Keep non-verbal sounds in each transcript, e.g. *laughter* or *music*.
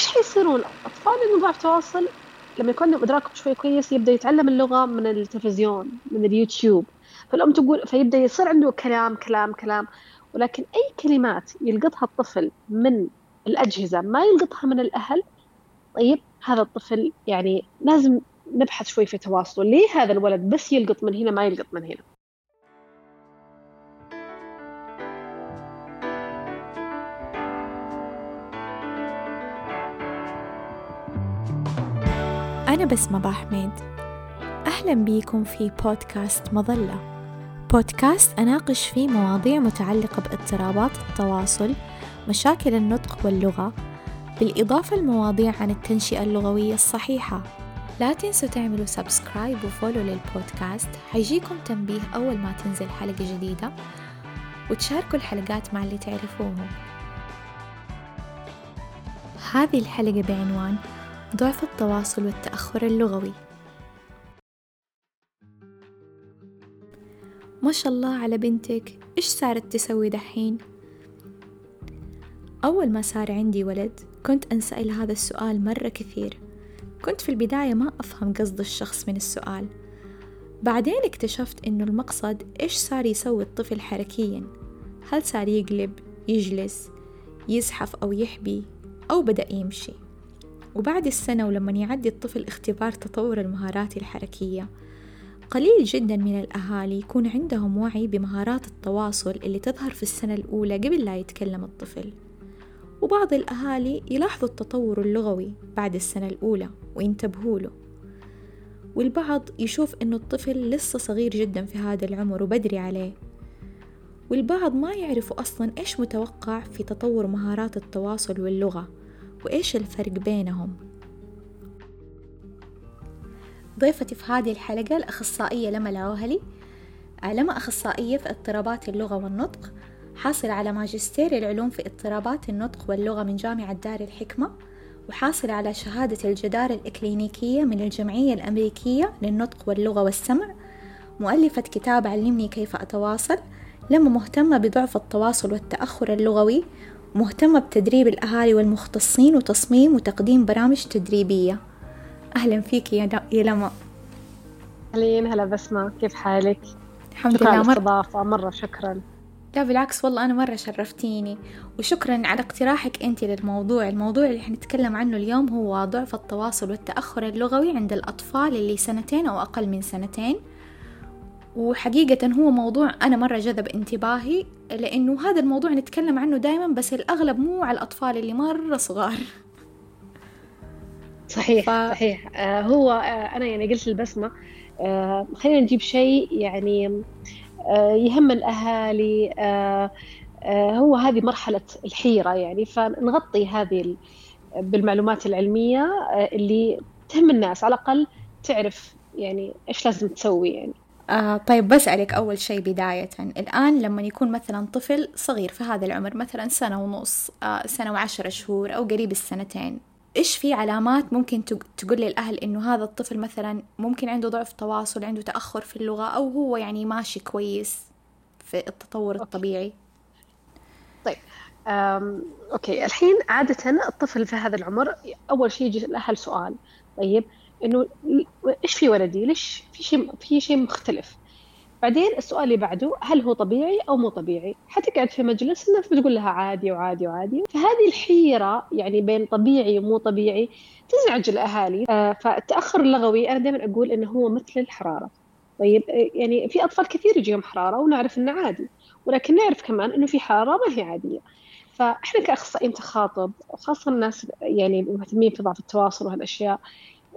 فايش حيصيرون؟ الأطفال اللي ضعف تواصل لما يكون عندهم إدراكهم شوي كويس يبدأ يتعلم اللغة من التلفزيون من اليوتيوب. فالأم تقول فيبدأ يصير عنده كلام كلام كلام. ولكن أي كلمات يلقطها الطفل من الأجهزة ما يلقطها من الأهل طيب هذا الطفل يعني لازم نبحث شوي في تواصله. ليه هذا الولد بس يلقط من هنا ما يلقط من هنا؟ بسمة باحمد أهلا بيكم في بودكاست مظلة. بودكاست أناقش فيه مواضيع متعلقة باضطرابات التواصل مشاكل النطق واللغة بالإضافة لمواضيع عن التنشئة اللغوية الصحيحة. لا تنسوا تعملوا سبسكرايب وفولو للبودكاست. حيجيكم تنبيه أول ما تنزل حلقة جديدة وتشاركوا الحلقات مع اللي تعرفوهم. هذه الحلقة بعنوان ضعف التواصل والتأخر اللغوي. ما شاء الله على بنتك. إيش صارت تسوي دحين؟ أول ما صار عندي ولد كنت أنسأل هذا السؤال مرة كثير. كنت في البداية ما أفهم قصد الشخص من السؤال. بعدين اكتشفت إنه المقصد إيش صار يسوي الطفل حركيا. هل صار يقلب يجلس يزحف أو يحبي أو بدأ يمشي. وبعد السنة ولما يعدي الطفل اختبار تطور المهارات الحركية. قليل جدا من الأهالي يكون عندهم وعي بمهارات التواصل اللي تظهر في السنة الأولى قبل لا يتكلم الطفل. وبعض الأهالي يلاحظوا التطور اللغوي بعد السنة الأولى وينتبهوا له. والبعض يشوف إنه الطفل لسه صغير جدا في هذا العمر وبدري عليه. والبعض ما يعرفوا أصلا إيش متوقع في تطور مهارات التواصل واللغة. وإيش الفرق بينهم؟ ضيفتي في هذه الحلقة الأخصائية لما العوهلي لما أخصائية في اضطرابات اللغة والنطق. حاصل على ماجستير العلوم في اضطرابات النطق واللغة من جامعة دار الحكمة. وحاصل على شهادة الجدارة الإكلينيكية من الجمعية الأمريكية للنطق واللغة والسمع. مؤلفة كتاب علمني كيف أتواصل. لما مهتمة بضعف التواصل والتأخر اللغوي. مهتمة بتدريب الأهالي والمختصين وتصميم وتقديم برامج تدريبية. أهلا فيك يا, يا لما أهلين هلا بسمة. كيف حالك؟ الحمد لله مرة مرة شكرا. لا بالعكس والله أنا مرة شرفتيني. وشكرا على اقتراحك أنت للموضوع. الموضوع اللي حنتكلم عنه اليوم هو ضعف التواصل والتأخر اللغوي عند الأطفال اللي سنتين أو أقل من سنتين. وحقيقة هو موضوع أنا مرة جذب انتباهي لأنه هذا الموضوع نتكلم عنه دائما بس الأغلب مو على الأطفال اللي مرة صغار. صحيح ف... صحيح. آه هو آه أنا يعني قلت البسمة. آه خلينا نجيب شيء يعني آه يهم الأهالي. آه آه هو هذه مرحلة الحيرة يعني. فنغطي هذه بالمعلومات العلمية آه اللي تهم الناس. على الأقل تعرف يعني إيش لازم تسوي يعني. آه طيب بسألك أول شيء بداية. الآن لما يكون مثلا طفل صغير في هذا العمر مثلا سنة ونص آه سنة وعشرة شهور أو قريب السنتين إيش في علامات ممكن تقول للأهل إنه هذا الطفل مثلا ممكن عنده ضعف تواصل عنده تأخر في اللغة أو هو يعني ماشي كويس في التطور الطبيعي؟ طيب. أم، أوكي. الحين عادة الطفل في هذا العمر أول شيء يجي الأهل سؤال. طيب إنه إيش في ولدي؟ ليش في شيء في شيء مختلف؟ بعدين السؤال اللي بعده هل هو طبيعي أو مو طبيعي؟ حتقعد في مجلس الناس بتقول لها عادي وعادي وعادي، فهذه الحيرة يعني بين طبيعي ومو طبيعي تزعج الأهالي، آه فالتأخر اللغوي أنا دائما أقول إنه هو مثل الحرارة. طيب يعني في أطفال كثير يجيهم حرارة ونعرف إنه عادي، ولكن نعرف كمان إنه في حرارة ما هي عادية. فإحنا كأخصائيين تخاطب خاصه الناس يعني المهتمين في ضعف التواصل وهالأشياء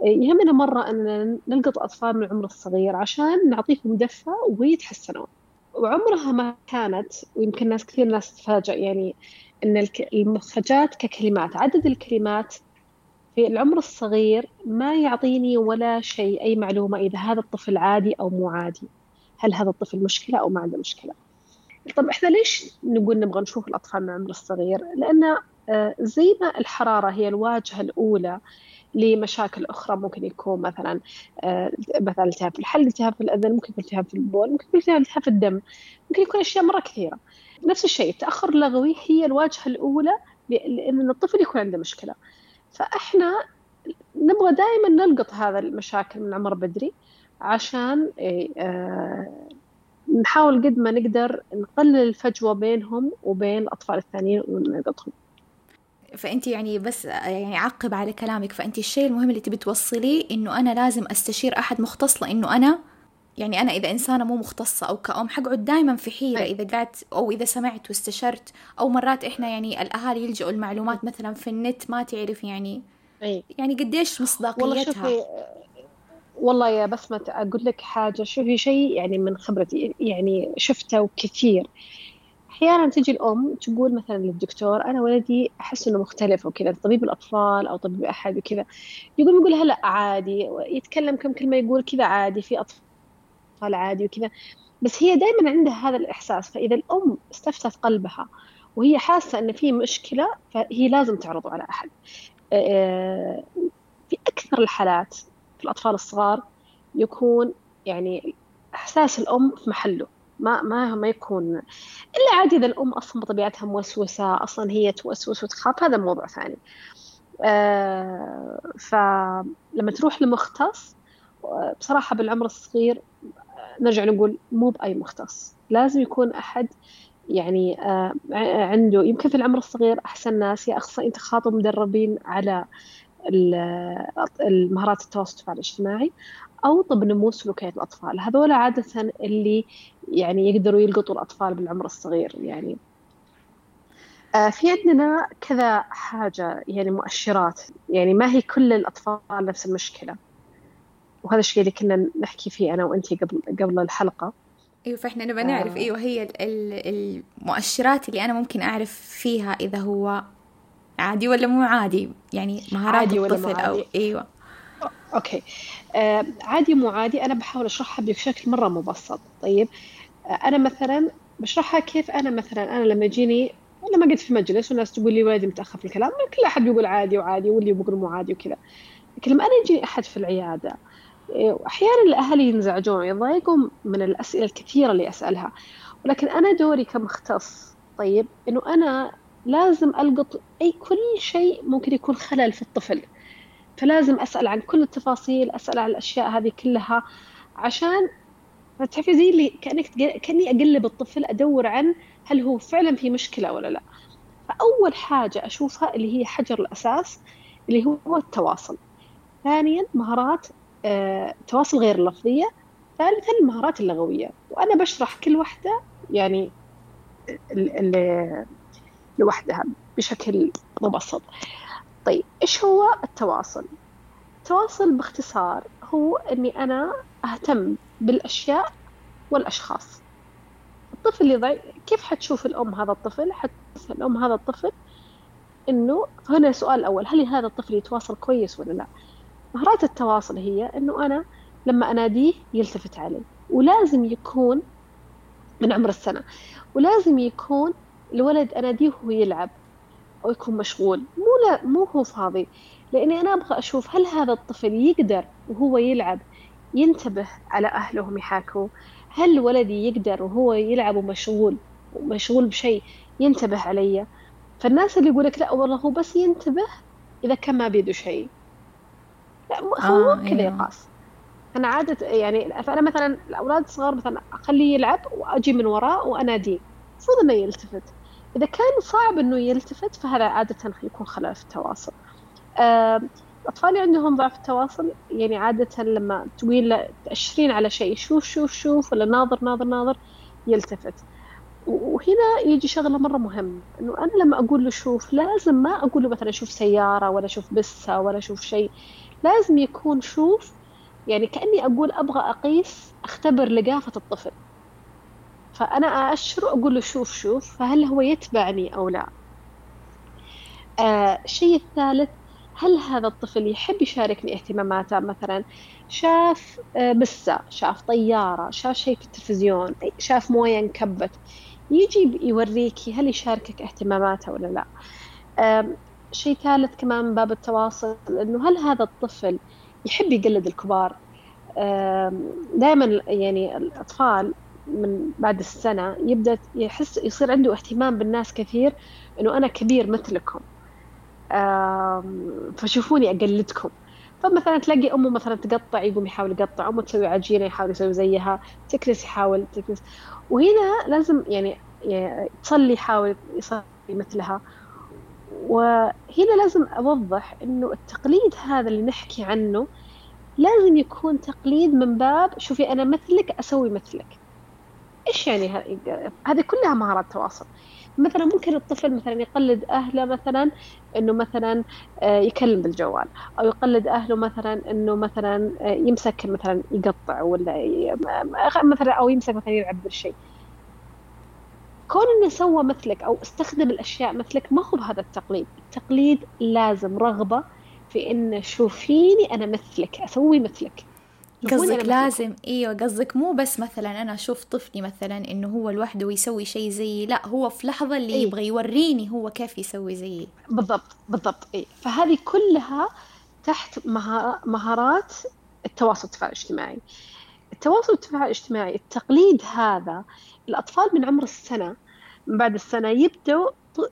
يهمنا مرة أن نلقط أطفال من العمر الصغير عشان نعطيهم دفة ويتحسنون. وعمرها ما كانت ويمكن ناس كثير ناس تتفاجأ يعني أن المخرجات ككلمات عدد الكلمات في العمر الصغير ما يعطيني ولا شيء أي معلومة إذا هذا الطفل عادي أو مو عادي. هل هذا الطفل مشكلة أو ما عنده مشكلة؟ طب إحنا ليش نقول نبغى نشوف الأطفال من العمر الصغير؟ لأن زي ما الحرارة هي الواجهة الأولى لمشاكل أخرى ممكن يكون مثلا آه، مثلا التهاب في الحلق التهاب في الأذن ممكن يكون التهاب في البول ممكن يكون التهاب في الدم ممكن يكون أشياء مرة كثيرة. نفس الشيء التأخر اللغوي هي الواجهة الأولى لأن الطفل يكون عنده مشكلة. فإحنا نبغى دائما نلقط هذا المشاكل من عمر بدري عشان إيه، آه، نحاول قد ما نقدر نقلل الفجوة بينهم وبين الأطفال الثانيين ونلقطهم. فأنت يعني بس يعني عقب على كلامك فأنت الشيء المهم اللي تبي توصليه إنه أنا لازم أستشير أحد مختص لأنه أنا يعني أنا إذا إنسانة مو مختصة أو كأم حقعد دائما في حيرة. إذا قعدت أو إذا سمعت واستشرت أو مرات إحنا يعني الأهالي يلجؤوا المعلومات مثلا في النت ما تعرف يعني أي. يعني قديش مصداقيتها والله شوفي والله يا بسمة أقول لك حاجة شوفي شيء يعني من خبرتي يعني شفته كثير أحيانا تجي الأم تقول مثلا للدكتور أنا ولدي أحس إنه مختلف وكذا طبيب الأطفال أو طبيب أحد وكذا. يقول يقول هلأ عادي يتكلم كم كلمة يقول كذا عادي في أطفال عادي وكذا. بس هي دائما عندها هذا الإحساس فإذا الأم استفتت قلبها وهي حاسة إن في مشكلة فهي لازم تعرضه على أحد. في أكثر الحالات في الأطفال الصغار يكون يعني إحساس الأم في محله. ما ما ما يكون إلا عادي إذا الأم أصلا بطبيعتها موسوسة أصلا هي توسوس وتخاف هذا موضوع ثاني. آه فلما تروح لمختص بصراحة بالعمر الصغير نرجع نقول مو بأي مختص. لازم يكون أحد يعني آه عنده يمكن في العمر الصغير أحسن ناس يا اخصائيين تخاطب مدربين على المهارات التواصل الاجتماعي أو طب نمو سلوكيات الأطفال. هذول عادة اللي يعني يقدروا يلقطوا الأطفال بالعمر الصغير. يعني آه في عندنا كذا حاجة يعني مؤشرات. يعني ما هي كل الأطفال نفس المشكلة. وهذا الشيء اللي كنا نحكي فيه أنا وأنتي قبل قبل الحلقة. أيوه فإحنا نبغى نعرف آه. أيوه هي المؤشرات اللي أنا ممكن أعرف فيها إذا هو عادي ولا مو عادي. يعني مهارات عادي الطفل ولا أو أيوه. أوكي. آه عادي مو عادي أنا بحاول أشرحها بشكل مرة مبسط. طيب آه أنا مثلا بشرحها كيف أنا مثلا أنا لما يجيني لما قلت في مجلس والناس تقول لي ولدي متأخر في الكلام كل أحد بيقول عادي وعادي واللي بيقول مو عادي وكذا. لكن لما أنا يجيني أحد في العيادة آه، أحيانا الاهالي ينزعجون ويضايقوا من الأسئلة الكثيرة اللي أسألها. ولكن أنا دوري كمختص طيب إنه أنا لازم ألقط أي كل شيء ممكن يكون خلل في الطفل. فلازم أسأل عن كل التفاصيل أسأل عن الأشياء هذه كلها عشان تعرفي زي اللي كأنك كأني أقلب الطفل أدور عن هل هو فعلا في مشكلة ولا لا. فأول حاجة أشوفها اللي هي حجر الأساس اللي هو التواصل. ثانيا مهارات آه، التواصل غير اللفظية ثالثا المهارات اللغوية. وأنا بشرح كل واحدة يعني لوحدها بشكل مبسط. طيب إيش هو التواصل؟ التواصل باختصار هو إني أنا أهتم بالأشياء والأشخاص الطفل اللي كيف حتشوف الأم هذا الطفل؟ حتشوف الأم هذا الطفل إنه هنا السؤال الأول هل هذا الطفل يتواصل كويس ولا لا؟ مهارات التواصل هي إنه أنا لما أناديه يلتفت علي ولازم يكون من عمر السنة ولازم يكون الولد أناديه وهو يلعب أو يكون مشغول مو لا مو هو فاضي. لأني أنا أبغى أشوف هل هذا الطفل يقدر وهو يلعب ينتبه على أهله وهم يحاكوا هل ولدي يقدر وهو يلعب ومشغول ومشغول بشيء ينتبه علي؟ فالناس اللي يقول لك لا والله هو بس ينتبه إذا كان ما بيده شيء. لا هو آه كذا أيوه. يقاس أنا عادة يعني فأنا مثلا الأولاد الصغار مثلا أخليه يلعب وأجي من وراه وأناديه. المفروض إنه يلتفت. إذا كان صعب إنه يلتفت فهذا عادة يكون خلل في التواصل. الأطفال اللي عندهم ضعف التواصل يعني عادة لما تقول له تأشرين على شيء شوف شوف شوف ولا ناظر ناظر ناظر يلتفت. وهنا يجي شغلة مرة مهم إنه أنا لما أقول له شوف لازم ما أقول له مثلا شوف سيارة ولا شوف بسه ولا شوف شيء. لازم يكون شوف يعني كأني أقول أبغى أقيس أختبر لقافة الطفل. فأنا أأشر وأقول له شوف شوف فهل هو يتبعني أو لا؟ آه الشيء الثالث هل هذا الطفل يحب يشاركني اهتماماته؟ مثلا شاف آه بسة شاف طيارة شاف شيء في التلفزيون شاف موية انكبت يجي يوريكي هل يشاركك اهتماماته ولا لا؟ آه شيء ثالث كمان باب التواصل إنه هل هذا الطفل يحب يقلد الكبار؟ دائما يعني الأطفال من بعد السنة يبدأ يحس يصير عنده اهتمام بالناس كثير إنه أنا كبير مثلكم. فشوفوني أقلدكم. فمثلا تلاقي أمه مثلا تقطع يقوم يحاول يقطع أمه تسوي عجينة يحاول يسوي زيها تكنس يحاول تكنس. وهنا لازم يعني, يعني تصلي يحاول يصلي مثلها. وهنا لازم أوضح إنه التقليد هذا اللي نحكي عنه لازم يكون تقليد من باب شوفي أنا مثلك أسوي مثلك. إيش يعني هذه كلها مهارات تواصل. مثلا ممكن الطفل مثلا يقلد أهله مثلا إنه مثلا آه، يكلم بالجوال أو يقلد أهله مثلا إنه مثلا آه، يمسك مثلا يقطع ولا مثلا أو يمسك مثلا يلعب بالشيء. كون إنه سوى مثلك أو استخدم الأشياء مثلك ما هو بهذا التقليد. التقليد لازم رغبة في ان شوفيني أنا مثلك أسوي مثلك. قصدك لازم إيوه قصدك مو بس مثلا أنا أشوف طفلي مثلا إنه هو لوحده ويسوي شيء زيي لا هو في لحظة اللي إيه؟ يبغى يوريني هو كيف يسوي زيي بالضبط بالضبط اي فهذه كلها تحت مهارات التواصل التفاعل الاجتماعي. التواصل التفاعل الاجتماعي التقليد هذا الأطفال من عمر السنة من بعد السنة يبدأوا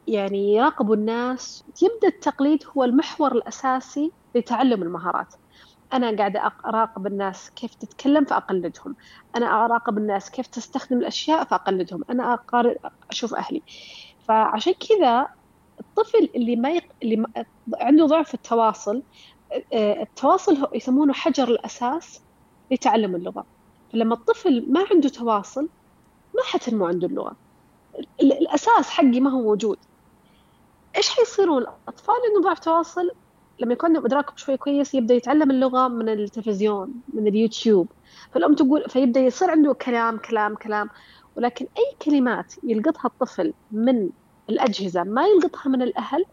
يعني يراقبوا الناس. يبدأ التقليد هو المحور الأساسي لتعلم المهارات. أنا قاعدة أراقب الناس كيف تتكلم فأقلدهم. أنا أراقب الناس كيف تستخدم الأشياء فأقلدهم. أنا أقارن أشوف أهلي. فعشان كذا الطفل اللي ما يق... اللي ما... عنده ضعف في التواصل آه، التواصل هو يسمونه حجر الأساس لتعلم اللغة. فلما الطفل ما عنده تواصل ما حتنمو عنده اللغة. الأساس حقي ما هو موجود. إيش حيصيرون؟ الأطفال إنه ضعف تواصل لما يكون عندهم إدراك شوي كويس يبدأ يتعلم اللغة من التلفزيون من اليوتيوب. فالأم تقول فيبدأ يصير عنده كلام كلام كلام. ولكن أي كلمات يلقطها الطفل من الأجهزة ما يلقطها من الأهل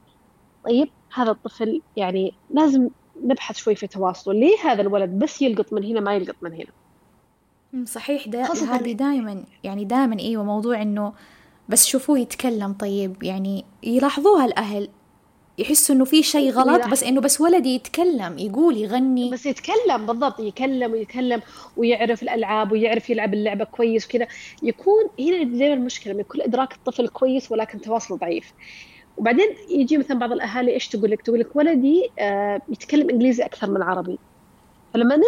طيب هذا الطفل يعني لازم نبحث شوي في تواصله. ليه هذا الولد بس يلقط من هنا ما يلقط من هنا؟ صحيح. دا هذه دائما يعني دائما إيوه موضوع إنه بس شوفوه يتكلم طيب يعني يلاحظوها الأهل. يحسوا إنه في شيء غلط بس إنه بس ولدي يتكلم يقول يغني. بس يتكلم بالضبط يتكلم ويتكلم ويعرف الألعاب ويعرف يلعب اللعبة كويس وكذا. يكون هنا دائما المشكلة لما يكون إدراك الطفل كويس ولكن تواصله ضعيف. وبعدين يجي مثلا بعض الأهالي إيش تقول لك؟ تقول لك ولدي آه يتكلم إنجليزي أكثر من عربي. فلما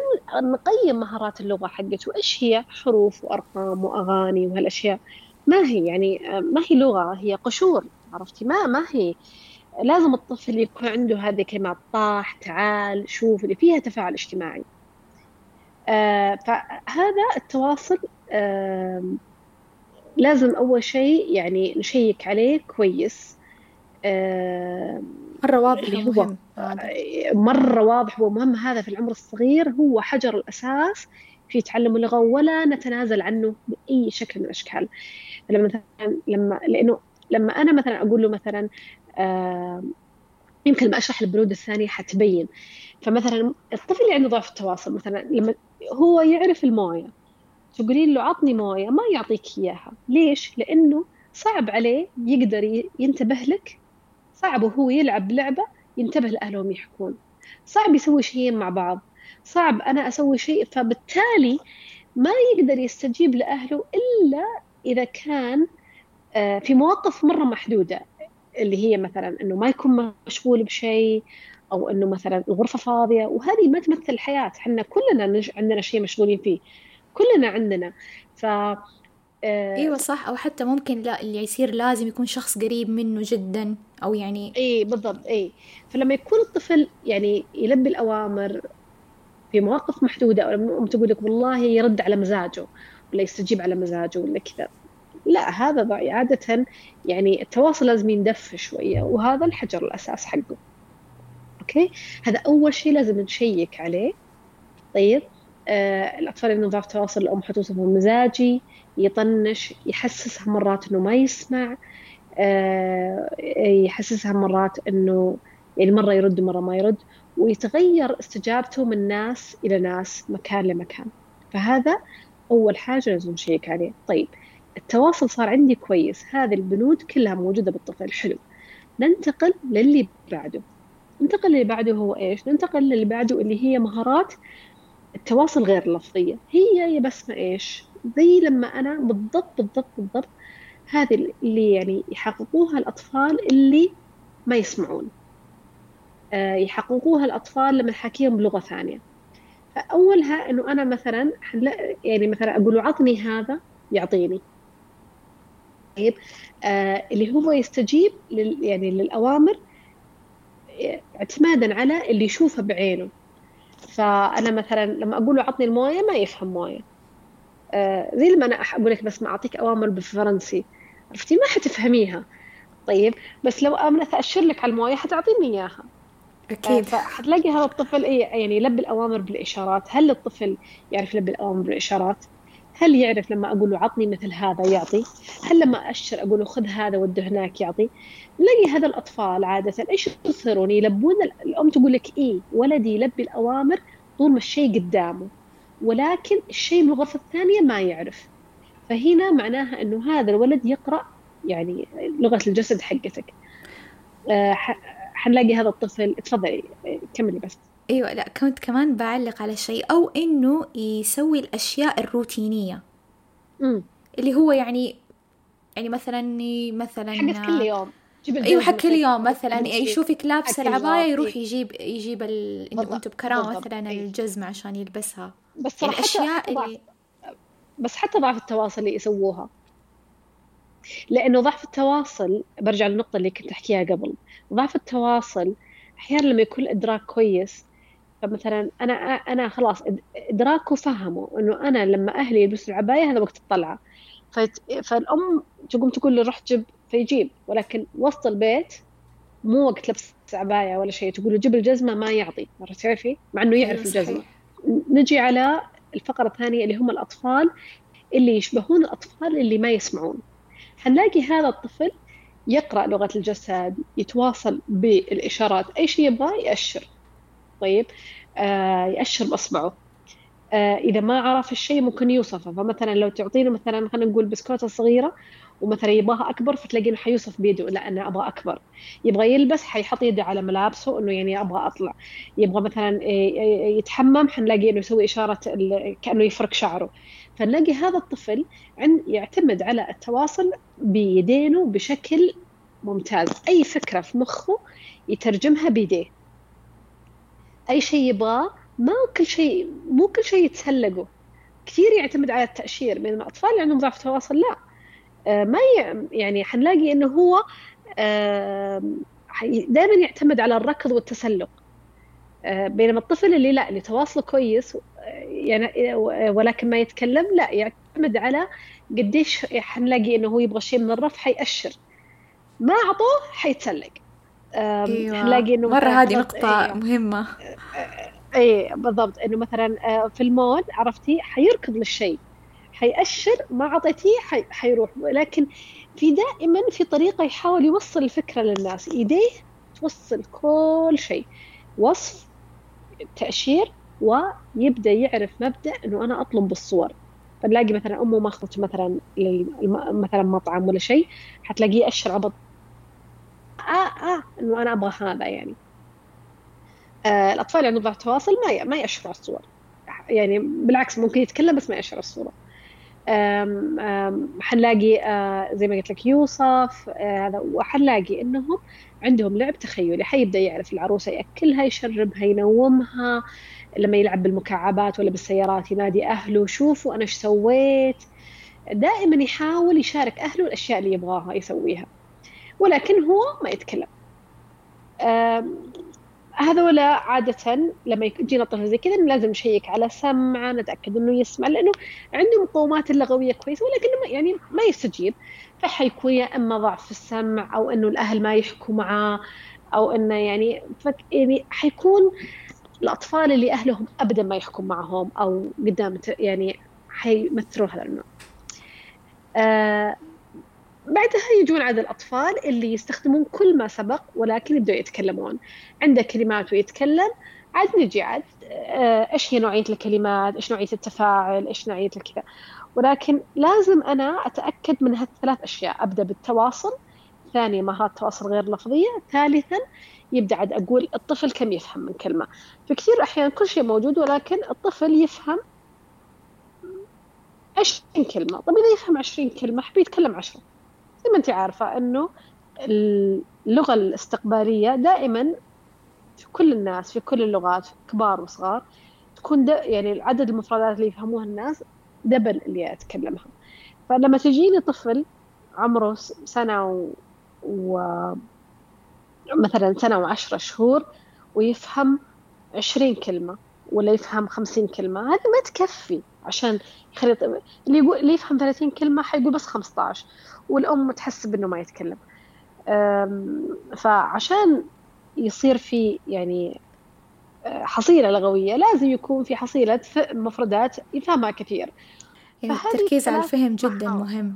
نقيم مهارات اللغة حقته إيش هي؟ حروف وأرقام وأغاني وهالأشياء. ما هي يعني ما هي لغة هي قشور عرفتي؟ ما ما هي. لازم الطفل يكون عنده هذه كلمات طاح تعال شوف اللي فيها تفاعل اجتماعي. آه فهذا التواصل آه لازم أول شيء يعني نشيك عليه كويس. آه مرة واضح هو مرة واضح ومهم هذا في العمر الصغير. هو حجر الأساس في تعلم اللغة ولا نتنازل عنه بأي شكل من الأشكال. لما مثلا لما لأنه لما أنا مثلا أقول له مثلا آه يمكن لما أشرح البنود الثانية حتبين. فمثلا الطفل اللي عنده ضعف التواصل مثلا لما هو يعرف الموية تقولين له عطني موية ما يعطيك إياها. ليش؟ لأنه صعب عليه يقدر ينتبه لك. صعب وهو يلعب لعبة ينتبه لأهلهم يحكون. صعب يسوي شيئين مع بعض. صعب أنا أسوي شيء فبالتالي ما يقدر يستجيب لأهله إلا إذا كان آه، في مواقف مرة محدودة. اللي هي مثلا أنه ما يكون مشغول بشيء أو أنه مثلا الغرفة فاضية. وهذه ما تمثل الحياة. إحنا كلنا عندنا شيء مشغولين فيه. كلنا عندنا. ف آه، إيوه صح. أو حتى ممكن لا اللي يصير لازم يكون شخص قريب منه جدا. أو يعني إي بالضبط. إي. فلما يكون الطفل يعني يلبي الأوامر في مواقف محدودة أو تقول لك والله يرد على مزاجه ولا يستجيب على مزاجه ولا كذا. لا هذا عادة يعني التواصل لازم يندف شوية وهذا الحجر الأساس حقه. أوكي؟ هذا أول شيء لازم نشيك عليه. طيب؟ آه الأطفال اللي ضعف تواصل الأم حتوصفه مزاجي يطنش يحسسها مرات إنه ما يسمع آه يحسسها مرات إنه يعني مرة يرد ومرة ما يرد ويتغير استجابته من ناس إلى ناس مكان لمكان. فهذا أول حاجة لازم نشيك عليه. طيب التواصل صار عندي كويس. هذه البنود كلها موجودة بالطفل. حلو. ننتقل للي بعده. ننتقل للي بعده هو إيش؟ ننتقل للي بعده اللي هي مهارات التواصل غير اللفظية هي يا بسمة إيش؟ زي لما أنا بالضبط بالضبط بالضبط هذه اللي يعني يحققوها الأطفال اللي ما يسمعون. آه، يحققوها الأطفال لما نحكيهم بلغة ثانية. فأولها إنه أنا مثلا يعني مثلا أقول عطني هذا يعطيني. طيب آه اللي هو يستجيب لل يعني للأوامر آه، اعتمادا على اللي يشوفه بعينه. فأنا مثلا لما أقول له عطني الموية ما يفهم موية. آه زي لما أنا أقول لك بس ما أعطيك أوامر بالفرنسي. عرفتي؟ ما حتفهميها. طيب بس لو أنا أشر لك على الموية حتعطيني إياها. أكيد. فحتلاقي هذا الطفل إيه يعني يلبي الأوامر بالإشارات. هل الطفل يعرف يلبي الأوامر بالإشارات؟ هل يعرف لما أقول له عطني مثل هذا يعطي؟ هل لما أشر أقول له خذ هذا وده هناك يعطي؟ نلاقي هذا الأطفال عادة إيش يصيرون يلبون الأم تقول لك إيه؟ ولدي يلبي الأوامر طول ما الشيء قدامه ولكن الشيء من الغرفة الثانية ما يعرف. فهنا معناها أنه هذا الولد يقرأ يعني لغة الجسد حقتك. آه حنلاقي هذا الطفل تفضلي كملي بس. أيوه لا كنت كمان بعلق على شيء أو إنه يسوي الأشياء الروتينية. امم اللي هو يعني يعني مثلا مثلا حق كل يوم. أيوه حق كل يوم مثلا يشوفك لابسة العباية يروح يجيب يجيب ال... أنتم بكرامة مثلا الجزمة عشان يلبسها. بس يعني الأشياء اللي بس حتى ضعف التواصل اللي يسووها. لأنه ضعف التواصل برجع للنقطة اللي كنت أحكيها قبل ضعف التواصل أحيانا لما يكون الإدراك كويس فمثلا أنا أنا خلاص إدراكه فهمه إنه أنا لما أهلي يلبسوا العباية هذا وقت الطلعة. فالأم تقوم تقول له روح جيب فيجيب. ولكن وسط البيت مو وقت لبس عباية ولا شيء. تقول له جيب الجزمة ما يعطي. مرة تعرفي؟ مع إنه يعرف أيوة، الجزمة. نجي على الفقرة الثانية اللي هم الأطفال اللي يشبهون الأطفال اللي ما يسمعون. حنلاقي هذا الطفل يقرأ لغة الجسد يتواصل بالإشارات. أي شيء يبغى يأشر. طيب آه يأشر بأصبعه. آه إذا ما عرف الشيء ممكن يوصفه. فمثلا لو تعطينه مثلا خلينا نقول بسكوتة صغيرة ومثلا يبغاها أكبر فتلاقيه حيوصف بيده. لا أنا أبغى أكبر. يبغى يلبس حيحط يده على ملابسه إنه يعني أبغى أطلع. يبغى مثلا يتحمم حنلاقي إنه يسوي إشارة كأنه يفرك شعره. فنلاقي هذا الطفل عند يعتمد على التواصل بيدينه بشكل ممتاز. أي فكرة في مخه يترجمها بيديه. أي شيء يبغاه ما كل شيء مو كل شيء يتسلقه. كثير يعتمد على التأشير بينما الأطفال اللي عندهم ضعف تواصل لا. آه، ما يعني حنلاقي إنه هو دائما يعتمد على الركض والتسلق. آه، بينما الطفل اللي لا اللي تواصله كويس يعني ولكن ما يتكلم لا يعتمد على قديش حنلاقي إنه هو يبغى شيء من الرف حيأشر. ما أعطوه حيتسلق. أيوة. حنلاقي إنه مرة هذه نقطة أيوة. مهمة. اي بالضبط. إنه مثلا آه، في المود عرفتي حيركض للشيء. حيأشر ما أعطيتيه حي... حيروح. ولكن في دائما في طريقة يحاول يوصل الفكرة للناس. إيديه توصل كل شيء. وصف تأشير ويبدأ يعرف مبدأ إنه أنا أطلب بالصور. فنلاقي مثلا أمه ماخذته مثلا مثلا مطعم ولا شيء حتلاقيه أشر عبط. آه آه إنه أنا أبغى هذا يعني. آه الأطفال اللي عندهم ضعف تواصل ما ما يأشروا الصور يعني بالعكس ممكن يتكلم بس ما يأشر الصورة. حنلاقي آه زي ما قلت لك يوصف آه، هذا وحنلاقي إنهم عندهم لعب تخيلي. حيبدا يعرف العروسة يأكلها يشربها ينومها. لما يلعب بالمكعبات ولا بالسيارات ينادي أهله شوفوا أنا إيش سويت. دائما يحاول يشارك أهله الأشياء اللي يبغاها يسويها. ولكن هو ما يتكلم. هذولا عادة لما يجينا طفل زي كذا لازم نشيك على سمعه نتأكد إنه يسمع لأنه عنده مقومات اللغوية كويسة ولكنه يعني ما يستجيب. فحيكون يا إما ضعف في السمع أو إنه الأهل ما يحكوا معاه أو إنه يعني يعني حيكون الأطفال اللي أهلهم أبدا ما يحكم معهم أو قدام يعني حيمثلون هذا النوع. آه بعدها يجون عاد الأطفال اللي يستخدمون كل ما سبق ولكن يبدأوا يتكلمون. عنده كلمات ويتكلم. عاد نجي عاد آه إيش هي نوعية الكلمات؟ إيش نوعية التفاعل؟ إيش نوعية الكذا؟ ولكن لازم أنا أتأكد من هالثلاث أشياء. أبدأ بالتواصل ثانيا مهارات التواصل غير لفظية ثالثا يبدأ عاد أقول الطفل كم يفهم من كلمة. في كثير أحيان كل شيء موجود ولكن الطفل يفهم 20 كلمة. طيب إذا يفهم 20 كلمة حبي يتكلم 10 زي ما انت عارفة إنه اللغة الاستقبالية دائما في كل الناس في كل اللغات كبار وصغار تكون يعني عدد المفردات اللي يفهموها الناس دبل اللي أتكلمها. فلما تجيني طفل عمره سنة و, و... مثلا سنة وعشرة شهور ويفهم عشرين كلمة ولا يفهم خمسين كلمة هذه ما تكفي. عشان يخلي اللي يقول اللي يفهم ثلاثين كلمة حيقول بس خمسة عشر والأم تحسب إنه ما يتكلم. فعشان يصير في يعني آه، حصيلة لغوية لازم يكون في حصيلة مفردات يفهمها كثير. يعني التركيز على الفهم جدا مهم.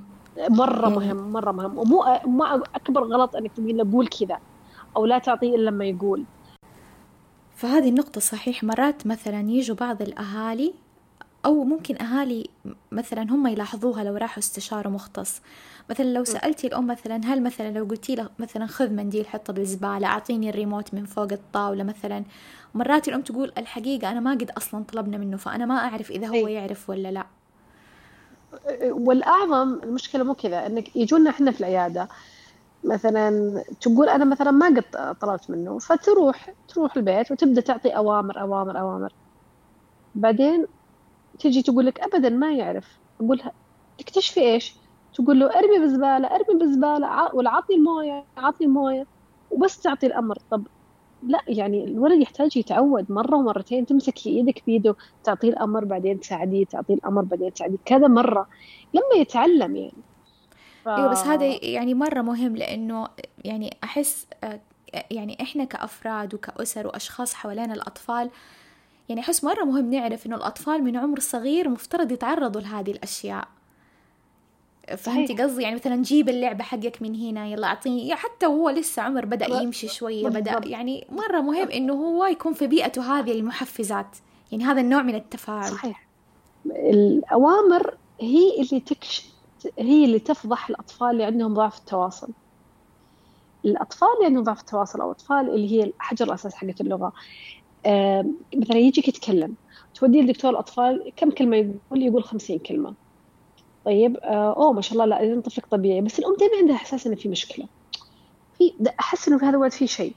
مرة يعني. مهم مرة مهم. ومو مو أكبر غلط أنك تقول له قول كذا أو لا تعطيه إلا لما يقول. فهذه النقطة صحيح. مرات مثلا يجوا بعض الأهالي أو ممكن أهالي مثلا هم يلاحظوها لو راحوا استشارة مختص. مثلا لو سألتي الأم مثلا هل مثلا لو قلتي له مثلا خذ منديل حطه بالزبالة أعطيني الريموت من فوق الطاولة مثلا مرات الأم تقول الحقيقة أنا ما قد أصلا طلبنا منه فأنا ما أعرف إذا هو يعرف ولا لا. والأعظم المشكلة مو كذا إنك يجونا إحنا في العيادة. مثلا تقول أنا مثلا ما قد طلبت منه فتروح تروح البيت وتبدأ تعطي أوامر أوامر أوامر. بعدين تجي تقول لك ابدا ما يعرف. اقولها تكتشفي إيش؟ تقول له أرمي بالزباله أرمي بالزباله ولا عطني الموية عطني الموية وبس تعطي الأمر. طب لا يعني الولد يحتاج يتعود مرة ومرتين تمسكي إيدك بيده تعطيه الأمر بعدين تساعديه تعطيه الأمر بعدين تساعديه. كذا مرة لما يتعلم يعني. ف... أيوه بس هذا يعني مرة مهم لأنه يعني أحس يعني إحنا كأفراد وكأسر وأشخاص حوالين الأطفال يعني أحس مرة مهم نعرف إنه الأطفال من عمر صغير مفترض يتعرضوا لهذه الأشياء. فهمتي قصدي؟ يعني مثلا جيب اللعبة حقك من هنا يلا أعطيني حتى وهو لسه عمر بدأ يمشي شوية بدأ يعني مرة مهم إنه هو يكون في بيئته هذه المحفزات. يعني هذا النوع من التفاعل. صحيح. الأوامر هي اللي تكش هي اللي تفضح الأطفال اللي عندهم ضعف التواصل. الأطفال اللي عندهم ضعف التواصل أو أطفال اللي هي الحجر الأساس حقت اللغة. مثلا يجيك يتكلم توديه لدكتور الأطفال كم كلمة يقول؟ يقول خمسين كلمة. طيب آه، أوه ما شاء الله لا إذا طفلك طبيعي. بس الأم دائما عندها إحساس إنه في مشكلة. في أحس إنه في هذا الولد في شيء.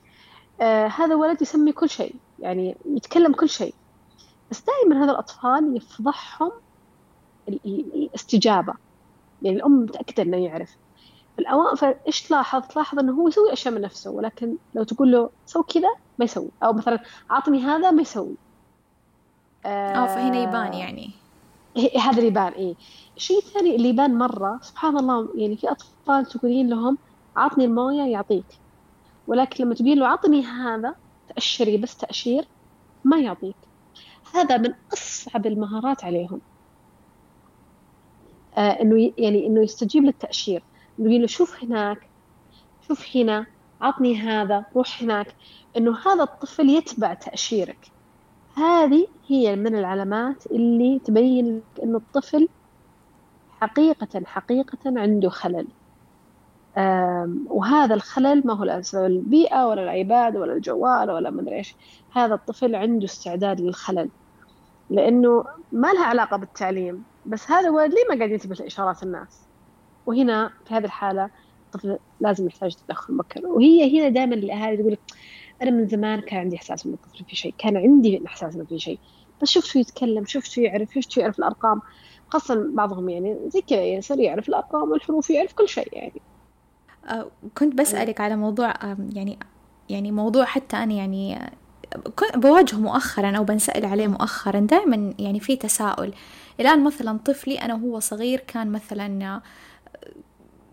آه هذا ولد يسمي كل شيء يعني يتكلم كل شيء. بس دائما هذا الأطفال يفضحهم الاستجابة. يعني الأم متأكدة إنه يعرف. الأوائل فإيش تلاحظ؟ تلاحظ إنه هو يسوي أشياء من نفسه ولكن لو تقول له سوي كذا ما يسوي. أو مثلا عطني هذا ما يسوي. آه فهنا يبان يعني. هذا اللي يبان إيه. الشيء الثاني اللي يبان مرة سبحان الله يعني في أطفال تقولين لهم عطني الموية يعطيك. ولكن لما تقولين له عطني هذا تأشري بس تأشير ما يعطيك. هذا من أصعب المهارات عليهم. آه إنه يعني إنه يستجيب للتأشير. نقول له شوف هناك شوف هنا عطني هذا روح هناك. إنه هذا الطفل يتبع تأشيرك. هذه هي من العلامات اللي تبين لك إنه الطفل حقيقة حقيقة عنده خلل. وهذا الخلل ما هو لسبب البيئة ولا العباد ولا الجوال ولا مدري إيش. هذا الطفل عنده استعداد للخلل. لأنه ما لها علاقة بالتعليم بس هذا ولد ليه ما قاعد ينتبه لإشارات الناس؟ وهنا في هذه الحالة الطفل لازم يحتاج تدخل مبكر. وهي هنا دائما الأهالي تقول أنا من زمان كان عندي إحساس إن الطفل في شيء كان عندي إحساس إنه في شيء. بس شفته يتكلم شفته يعرف شفته يعرف الأرقام. خاصة بعضهم يعني زي كذا يصير يعرف الأرقام والحروف يعرف كل شيء يعني. أه كنت بسألك على موضوع يعني يعني موضوع حتى أنا يعني كنت بواجهه مؤخرا أو بنسأل عليه مؤخرا. دائما يعني في تساؤل. الآن مثلا طفلي أنا وهو صغير كان مثلا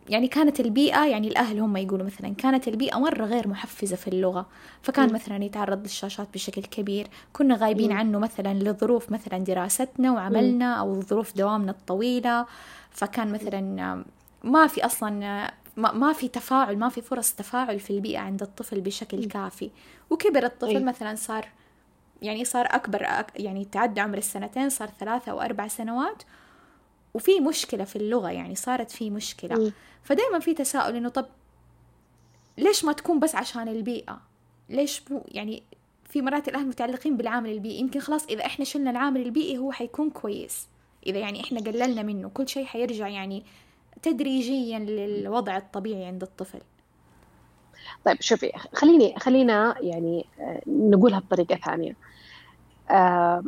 يعني كانت البيئة يعني الأهل هم يقولوا مثلا كانت البيئة مرة غير محفزة في اللغة. فكان م. مثلا يتعرض للشاشات بشكل كبير. كنا غايبين م. عنه مثلا لظروف مثلا دراستنا وعملنا أو ظروف دوامنا الطويلة. فكان مثلا ما في أصلا ما في تفاعل ما في فرص تفاعل في البيئة عند الطفل بشكل كافي. وكبر الطفل مثلا صار يعني صار أكبر يعني تعدى عمر السنتين صار ثلاثة أو أربع سنوات وفي مشكلة في اللغة يعني صارت في مشكلة. م. فدائما في تساؤل إنه طب ليش ما تكون بس عشان البيئة؟ ليش مو يعني في مرات الأهل متعلقين بالعامل البيئي يمكن خلاص إذا إحنا شلنا العامل البيئي هو حيكون كويس. إذا يعني إحنا قللنا منه كل شيء حيرجع يعني تدريجيا للوضع الطبيعي عند الطفل. طيب شوفي خليني خلينا يعني آه، نقولها بطريقة ثانية. آه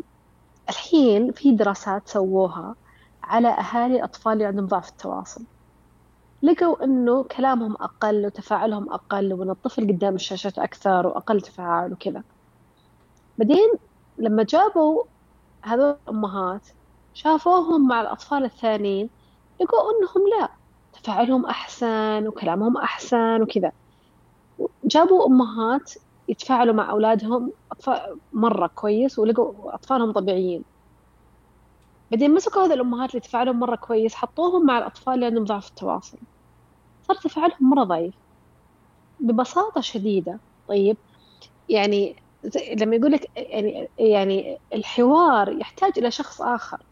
الحين في دراسات سووها على أهالي الأطفال اللي عندهم ضعف التواصل. لقوا إنه كلامهم أقل وتفاعلهم أقل وإن الطفل قدام الشاشات أكثر وأقل تفاعل وكذا. بعدين لما جابوا هذول الأمهات شافوهم مع الأطفال الثانيين لقوا إنهم لا تفاعلهم أحسن وكلامهم أحسن وكذا. جابوا أمهات يتفاعلوا مع أولادهم أطفال مرة كويس ولقوا أطفالهم طبيعيين. بعدين مسكوا هذه الأمهات اللي تفاعلهم مرة كويس حطوهم مع الأطفال عندهم ضعف التواصل. صار تفاعلهم مرة ضعيف. ببساطة شديدة. طيب يعني لما يقول لك يعني يعني الحوار يحتاج إلى شخص آخر.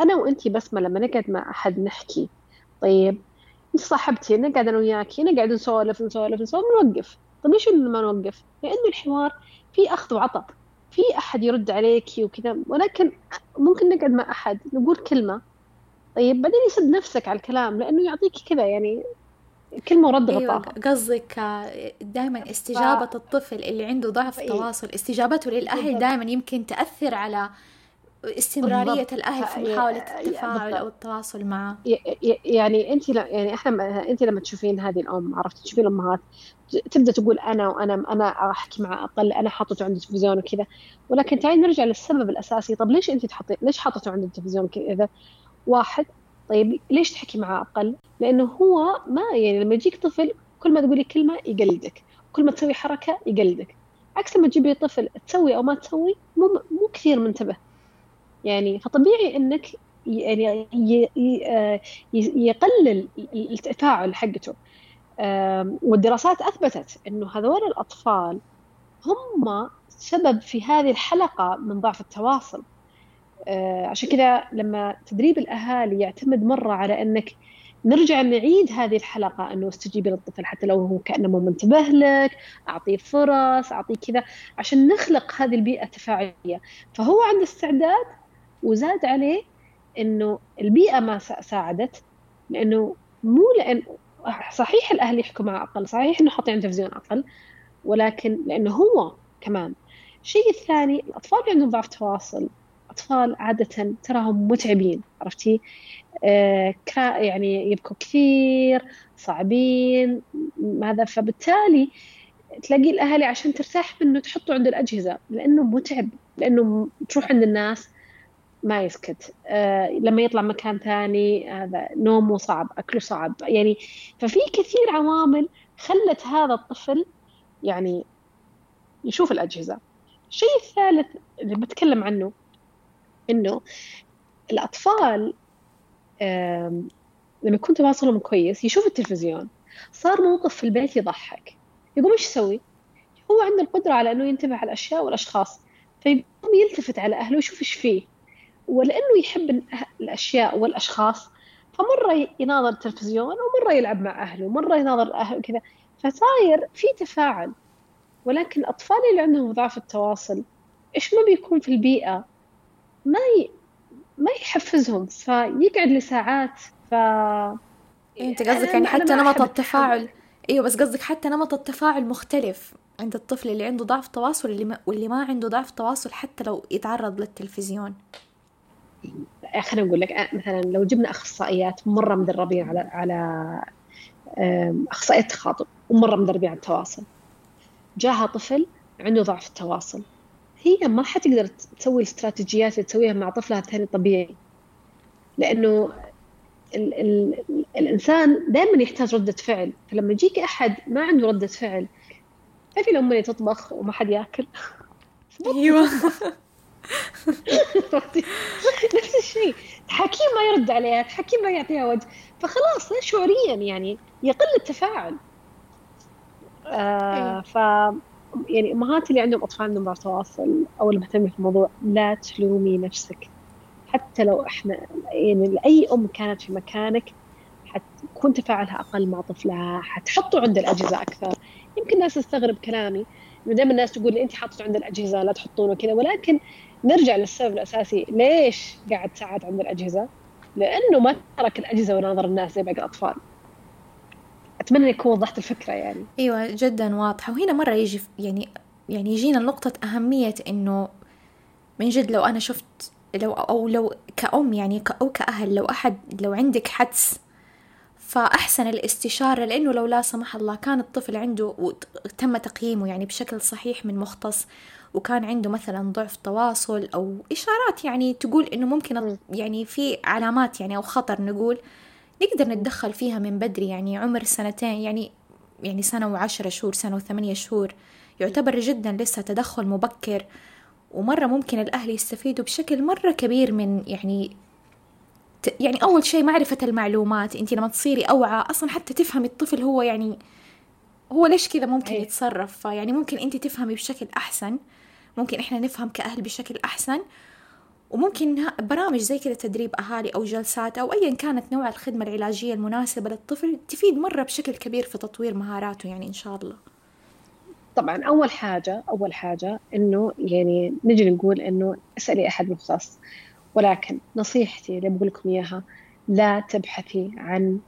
أنا وأنتي بسمة لما نقعد مع أحد نحكي. طيب أنت صاحبتي نقعد أنا وياكي نقعد نسولف نسولف نسولف نوقف. طيب ليش ما نوقف؟ لأنه الحوار في أخذ وعطاء. في أحد يرد عليكي وكذا ولكن ممكن نقعد مع أحد نقول كلمة. طيب بعدين يسد نفسك على الكلام لأنه يعطيك كذا يعني كلمة ورد أيوة قصدك دائما استجابة ف... الطفل اللي عنده ضعف أيه. تواصل استجابته للأهل دائما يمكن تأثر على استمرارية. الأهل في محاولة التفاعل أو التواصل معه. يعني أنت يعني إحنا أنت لما تشوفين هذه الأم عرفتي تشوفين الأمهات تبدأ تقول أنا وأنا أنا أحكي مع أقل أنا حاطته عند التلفزيون وكذا. ولكن تعالي نرجع للسبب الأساسي. طب ليش انت تحطي ليش حاطته عند التلفزيون كذا؟ واحد طيب ليش تحكي معه أقل؟ لأنه هو ما يعني لما يجيك طفل كل ما تقولي كلمة يقلدك كل ما تسوي حركة يقلدك. عكس لما تجيبي طفل تسوي أو ما تسوي مو مو كثير منتبه. يعني فطبيعي إنك يعني يقلل التفاعل حقته. والدراسات أثبتت إنه هذول الأطفال هم سبب في هذه الحلقة من ضعف التواصل. آه، عشان كذا لما تدريب الأهالي يعتمد مرة على إنك نرجع نعيد هذه الحلقة أنه استجيبي للطفل حتى لو هو كأنه مو منتبه لك أعطيه فرص أعطيه كذا عشان نخلق هذه البيئة التفاعلية. فهو عنده استعداد وزاد عليه أنه البيئة ما ساعدت لأنه مو لأن صحيح الأهل يحكوا معه أقل صحيح أنه حاطين تلفزيون أقل ولكن لأنه هو كمان. الشيء الثاني الأطفال اللي عندهم ضعف تواصل أطفال عادة تراهم متعبين عرفتي؟ آه يعني يبكوا كثير صعبين هذا فبالتالي تلاقي الأهالي عشان ترتاح منه تحطه عند الأجهزة لأنه متعب لأنه تروح عند الناس ما يسكت. آه لما يطلع مكان ثاني هذا نومه صعب أكله صعب. يعني ففي كثير عوامل خلت هذا الطفل يعني يشوف الأجهزة. الشيء الثالث اللي بتكلم عنه إنه الأطفال لما يكون تواصلهم كويس يشوف التلفزيون. صار موقف في البيت يضحك. يقوم إيش يسوي؟ هو عنده القدرة على إنه ينتبه على الأشياء والأشخاص. فيقوم يلتفت على أهله ويشوف إيش فيه. ولأنه يحب الأشياء والأشخاص فمرة يناظر التلفزيون ومرة يلعب مع أهله ومرة يناظر أهله كذا فصاير في تفاعل ولكن الاطفال اللي عندهم ضعف التواصل إيش ما بيكون في البيئة؟ ما ي... ما يحفزهم فيقعد لساعات ف أنت قصدك يعني حتى نمط التفاعل. إيوه بس قصدك حتى نمط التفاعل مختلف عند الطفل اللي عنده ضعف تواصل واللي ما, واللي ما عنده ضعف تواصل حتى لو يتعرض للتلفزيون. خلينا نقول لك مثلا لو جبنا أخصائيات مرة مدربين على على أخصائيات تخاطب ومرة مدربين على التواصل. جاها طفل عنده ضعف التواصل. هي ما حتقدر تسوي الاستراتيجيات اللي تسويها مع طفلها الثاني طبيعي لأنه ال ال الإنسان دائما يحتاج ردة فعل. فلما يجيك أحد ما عنده ردة فعل تعرفي لو امي تطبخ وما حد ياكل. أيوه. *laughs* *laughs* نفس الشيء. حكيم ما يرد عليها حكيم ما يعطيها وجه. فخلاص شعوريا يعني يقل التفاعل. آه إيه. ف يعني أمهات اللي عندهم أطفال عندهم تواصل أو المهتمين في الموضوع لا تلومي نفسك. حتى لو إحنا يعني اي أم كانت في مكانك حتكون تفاعلها أقل مع طفلها حتحطه عند الأجهزة أكثر. يمكن الناس تستغرب كلامي. انه دائما الناس تقول انت حاطة عند الأجهزة لا تحطونه كذا. ولكن نرجع للسبب الأساسي ليش قاعد ساعات عند الأجهزة؟ لأنه ما ترك الأجهزة وناظر الناس زي باقي الأطفال. أتمنى يكون وضحت الفكرة يعني أيوة جدا واضحة وهنا مرة يجي يعني يعني يجينا نقطة أهمية إنه من جد لو أنا شفت لو أو لو كأم يعني أو كأهل لو أحد لو عندك حدس فأحسن الاستشارة لأنه لو لا سمح الله كان الطفل عنده وتم تقييمه يعني بشكل صحيح من مختص وكان عنده مثلا ضعف تواصل أو إشارات يعني تقول إنه ممكن يعني في علامات يعني أو خطر نقول نقدر نتدخل فيها من بدري يعني عمر سنتين يعني يعني سنة وعشرة شهور سنة وثمانية شهور. يعتبر جدا لسه تدخل مبكر. ومرة ممكن الأهل يستفيدوا بشكل مرة كبير من يعني يعني أول شيء معرفة المعلومات. أنت لما تصيري أوعى أصلا حتى تفهمي الطفل هو يعني هو ليش كذا ممكن أيه. يتصرف؟ فيعني ممكن أنت تفهمي بشكل أحسن ممكن إحنا نفهم كأهل بشكل أحسن وممكن برامج زي كذا تدريب أهالي أو جلسات أو أيا كانت نوع الخدمة العلاجية المناسبة للطفل تفيد مرة بشكل كبير في تطوير مهاراته يعني إن شاء الله. طبعا أول حاجة أول حاجة إنه يعني نجي نقول إنه اسألي أحد مختص ولكن نصيحتي اللي بقول لكم إياها لا تبحثي عن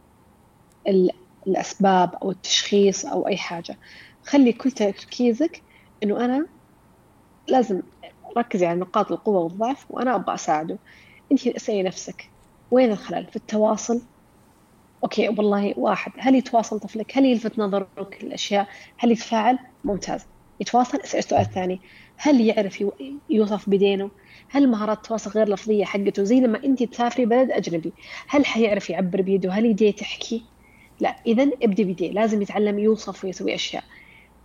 الأسباب أو التشخيص أو أي حاجة. خلي كل تركيزك إنه أنا لازم ركزي على نقاط القوة والضعف وأنا أبغى أساعده. أنت اسألي نفسك وين الخلل؟ في التواصل؟ أوكي والله واحد. هل يتواصل طفلك؟ هل يلفت نظرك الأشياء هل يتفاعل؟ ممتاز. يتواصل؟ اسأل السؤال الثاني هل يعرف يوصف بدينه؟ هل مهارات التواصل غير لفظية حقته؟ زي لما أنت تسافري بلد أجنبي هل حيعرف يعبر بيده؟ هل يديه تحكي؟ لا إذا ابدي بيديه لازم يتعلم يوصف ويسوي أشياء.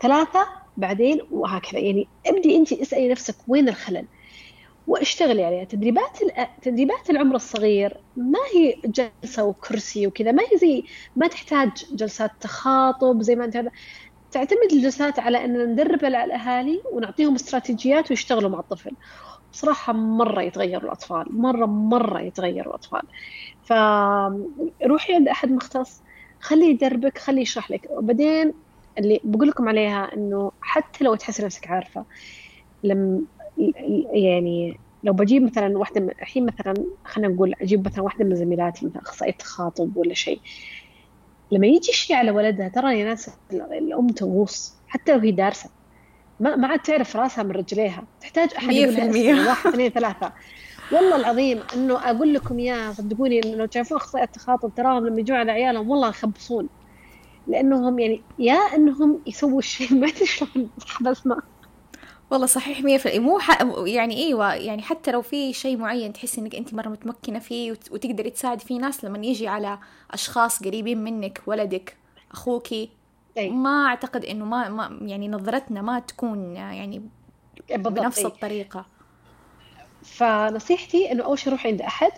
ثلاثة بعدين وهكذا. يعني ابدي أنت اسألي نفسك وين الخلل؟ واشتغلي عليها. تدريبات تدريبات العمر الصغير ما هي جلسة وكرسي وكذا ما هي زي ما تحتاج جلسات تخاطب زي ما أنت هذا. تعتمد الجلسات على أن ندرب الأهالي ونعطيهم استراتيجيات ويشتغلوا مع الطفل. بصراحة مرة يتغيروا الأطفال مرة مرة يتغيروا الأطفال. فروحي عند أحد مختص. خليه يدربك خليه يشرح لك. وبعدين اللي بقول لكم عليها إنه حتى لو تحسي نفسك عارفة لم يعني لو بجيب مثلا واحدة الحين مثلا خلينا نقول أجيب مثلا واحدة من زميلاتي مثلا أخصائية تخاطب ولا شيء. لما يجي شيء على ولدها ترى يا ناس الأم تغوص حتى لو هي دارسة. ما ما عاد تعرف راسها من رجليها. تحتاج أحد يقول واحد اثنين ثلاثة. والله العظيم إنه أقول لكم إياها صدقوني لو تعرفون اخصائي التخاطب تراهم لما يجون على عيالهم والله يخبصون لأنهم يعني يا إنهم يسووا الشيء ما أدري شلون بس ما والله صحيح مية في مو ح... يعني إيوه يعني حتى لو في شيء معين تحسي إنك أنت مرة متمكنة فيه وت... وتقدري تساعدي فيه ناس لما يجي على أشخاص قريبين منك ولدك اخوكي أي. ما أعتقد إنه ما, ما يعني نظرتنا ما تكون يعني بنفس. الطريقة فنصيحتي إنه أول شيء روحي عند أحد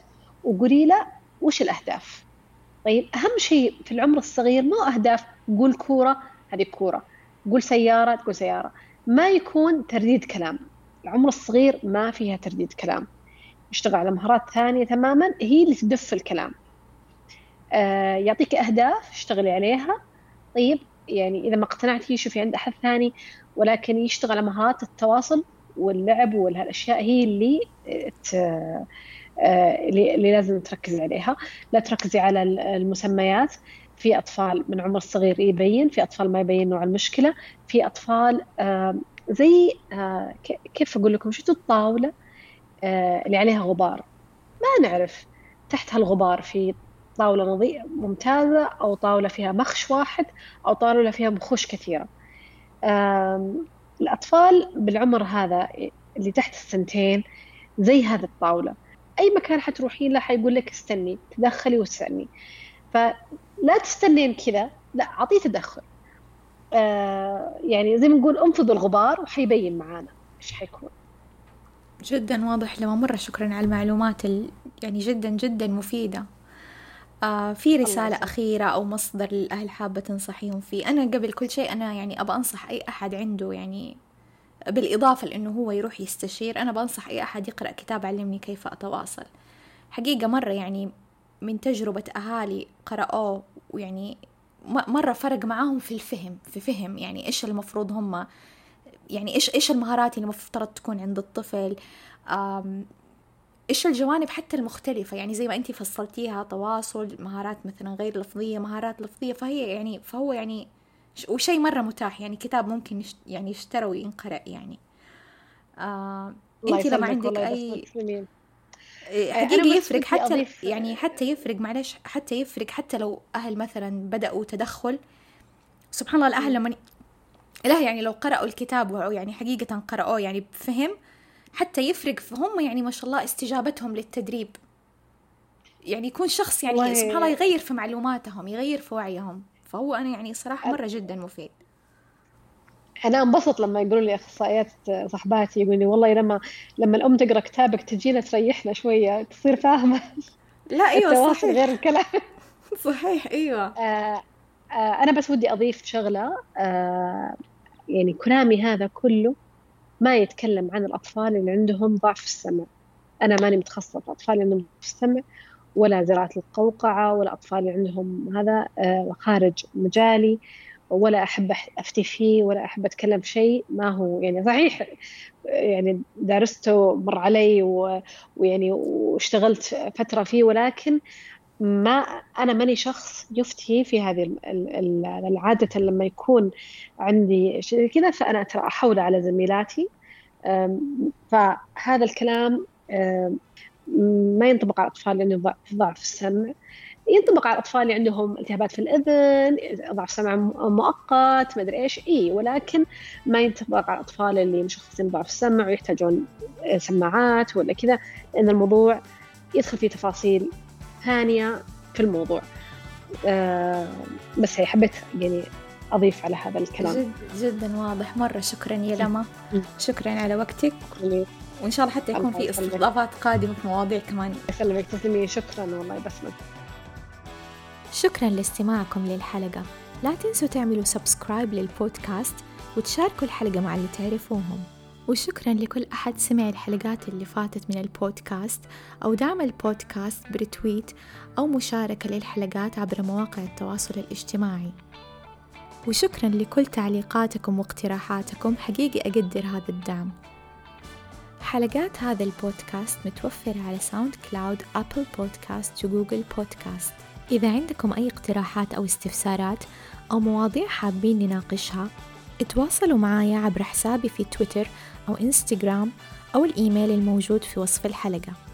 وقولي له وش الأهداف. طيب أهم شيء في العمر الصغير ما أهداف؟ قول كورة هذه كوره قول سيارة تقول سيارة. ما يكون ترديد كلام. العمر الصغير ما فيها ترديد كلام. يشتغل على مهارات ثانية تماما هي اللي تدف الكلام. آه يعطيك أهداف اشتغلي عليها. طيب يعني إذا ما اقتنعتي شوفي عند أحد ثاني ولكن يشتغل على مهارات التواصل واللعب والاشياء هي اللي. آه، اللي لازم تركزي عليها. لا تركزي على المسميات. في أطفال من عمر صغير يبين في أطفال ما يبين نوع المشكلة. في أطفال زي آه، كيف أقول لكم؟ شفتوا الطاولة؟ آه، اللي عليها غبار. ما نعرف تحت هالغبار في طاولة نظيفة ممتازة أو طاولة فيها مخش واحد أو طاولة فيها مخوش كثيرة. الأطفال بالعمر هذا اللي تحت السنتين زي هذه الطاولة. أي مكان حتروحين له حيقول لك استني تدخلي واسألني فلا تستنين كذا لا أعطيه تدخل. آه يعني زي ما نقول انفضوا الغبار وحيبين معانا إيش حيكون. جدا واضح لما مرة شكرا على المعلومات يعني جدا جدا مفيدة. آه في رسالة أخيرة أو مصدر للأهل حابة تنصحيهم فيه. أنا قبل كل شيء أنا يعني أبى أنصح أي أحد عنده يعني بالإضافة لأنه هو يروح يستشير أنا بنصح أي أحد يقرأ كتاب علمني كيف أتواصل. حقيقة مرة يعني من تجربة أهالي قرأوه ويعني مرة فرق معاهم في الفهم في فهم يعني إيش المفروض هم يعني إيش إيش المهارات اللي المفترض تكون عند الطفل إيش الجوانب حتى المختلفة؟ يعني زي ما أنت فصلتيها تواصل مهارات مثلا غير لفظية مهارات لفظية فهي يعني فهو يعني وشيء مرة متاح. يعني كتاب ممكن يعني يشترى وينقرأ يعني. آه أنت لما عندك أي إيه، حقيقي يفرق. حتى أضيف... يعني حتى يفرق معلش حتى يفرق. حتى لو أهل مثلا بدأوا تدخل سبحان الله الأهل لما لا يعني لو قرأوا الكتاب يعني حقيقة قرأوه يعني بفهم حتى يفرق فهم يعني ما شاء الله استجابتهم للتدريب. يعني يكون شخص يعني والله... سبحان الله يغير في معلوماتهم يغير في وعيهم. فهو أنا يعني صراحة مرة جدا مفيد. أنا انبسط لما يقولوا لي أخصائيات صحباتي يقولوا لي والله لما لما الأم تقرأ كتابك تجينا تريحنا شوية تصير فاهمة. لا أيوه صحيح. غير الكلام. *laughs* صحيح أيوه. آه آه أنا بس ودي أضيف شغلة. آه يعني كلامي هذا كله ما يتكلم عن الأطفال اللي عندهم ضعف السمع. أنا ماني متخصصة في اللي عندهم ضعف السمع ولا زراعة القوقعة ولا أطفال اللي عندهم هذا آه خارج مجالي ولا أحب أفتي فيه ولا أحب أتكلم شيء. ما هو يعني صحيح يعني درسته مر علي ويعني واشتغلت فترة فيه ولكن ما أنا ماني شخص يفتي في هذه العادة لما يكون عندي شيء كذا فأنا ترى أحول على زميلاتي. فهذا الكلام ما ينطبق على الأطفال لأنه ضعف السمع. ينطبق على الأطفال اللي عندهم التهابات في الإذن ضعف سمع مؤقت ما أدري إيش. إي ولكن ما ينطبق على الأطفال اللي مشخصين ضعف السمع ويحتاجون سماعات ولا كذا لأن الموضوع يدخل في تفاصيل ثانية في الموضوع. آه بس هي حبيت يعني أضيف على هذا الكلام. جد جدا واضح. مرة شكرا يا لما. شكرا على وقتك. وإن شاء الله حتى يكون في استضافات قادمة في مواضيع كمان. يسلمك. تسلمي. شكرا والله. بسمك شكرا لاستماعكم للحلقة. لا تنسوا تعملوا سبسكرايب للبودكاست وتشاركوا الحلقة مع اللي تعرفوهم. وشكرا لكل أحد سمع الحلقات اللي فاتت من البودكاست أو دعم البودكاست ب retweet أو مشاركة للحلقات عبر مواقع التواصل الاجتماعي. وشكرا لكل تعليقاتكم واقتراحاتكم حقيقي أقدر هذا الدعم. حلقات هذا البودكاست متوفرة على SoundCloud Apple Podcast و Google Podcast. إذا عندكم أي اقتراحات أو استفسارات أو مواضيع حابين نناقشها اتواصلوا معايا عبر حسابي في تويتر أو إنستغرام أو الإيميل الموجود في وصف الحلقة.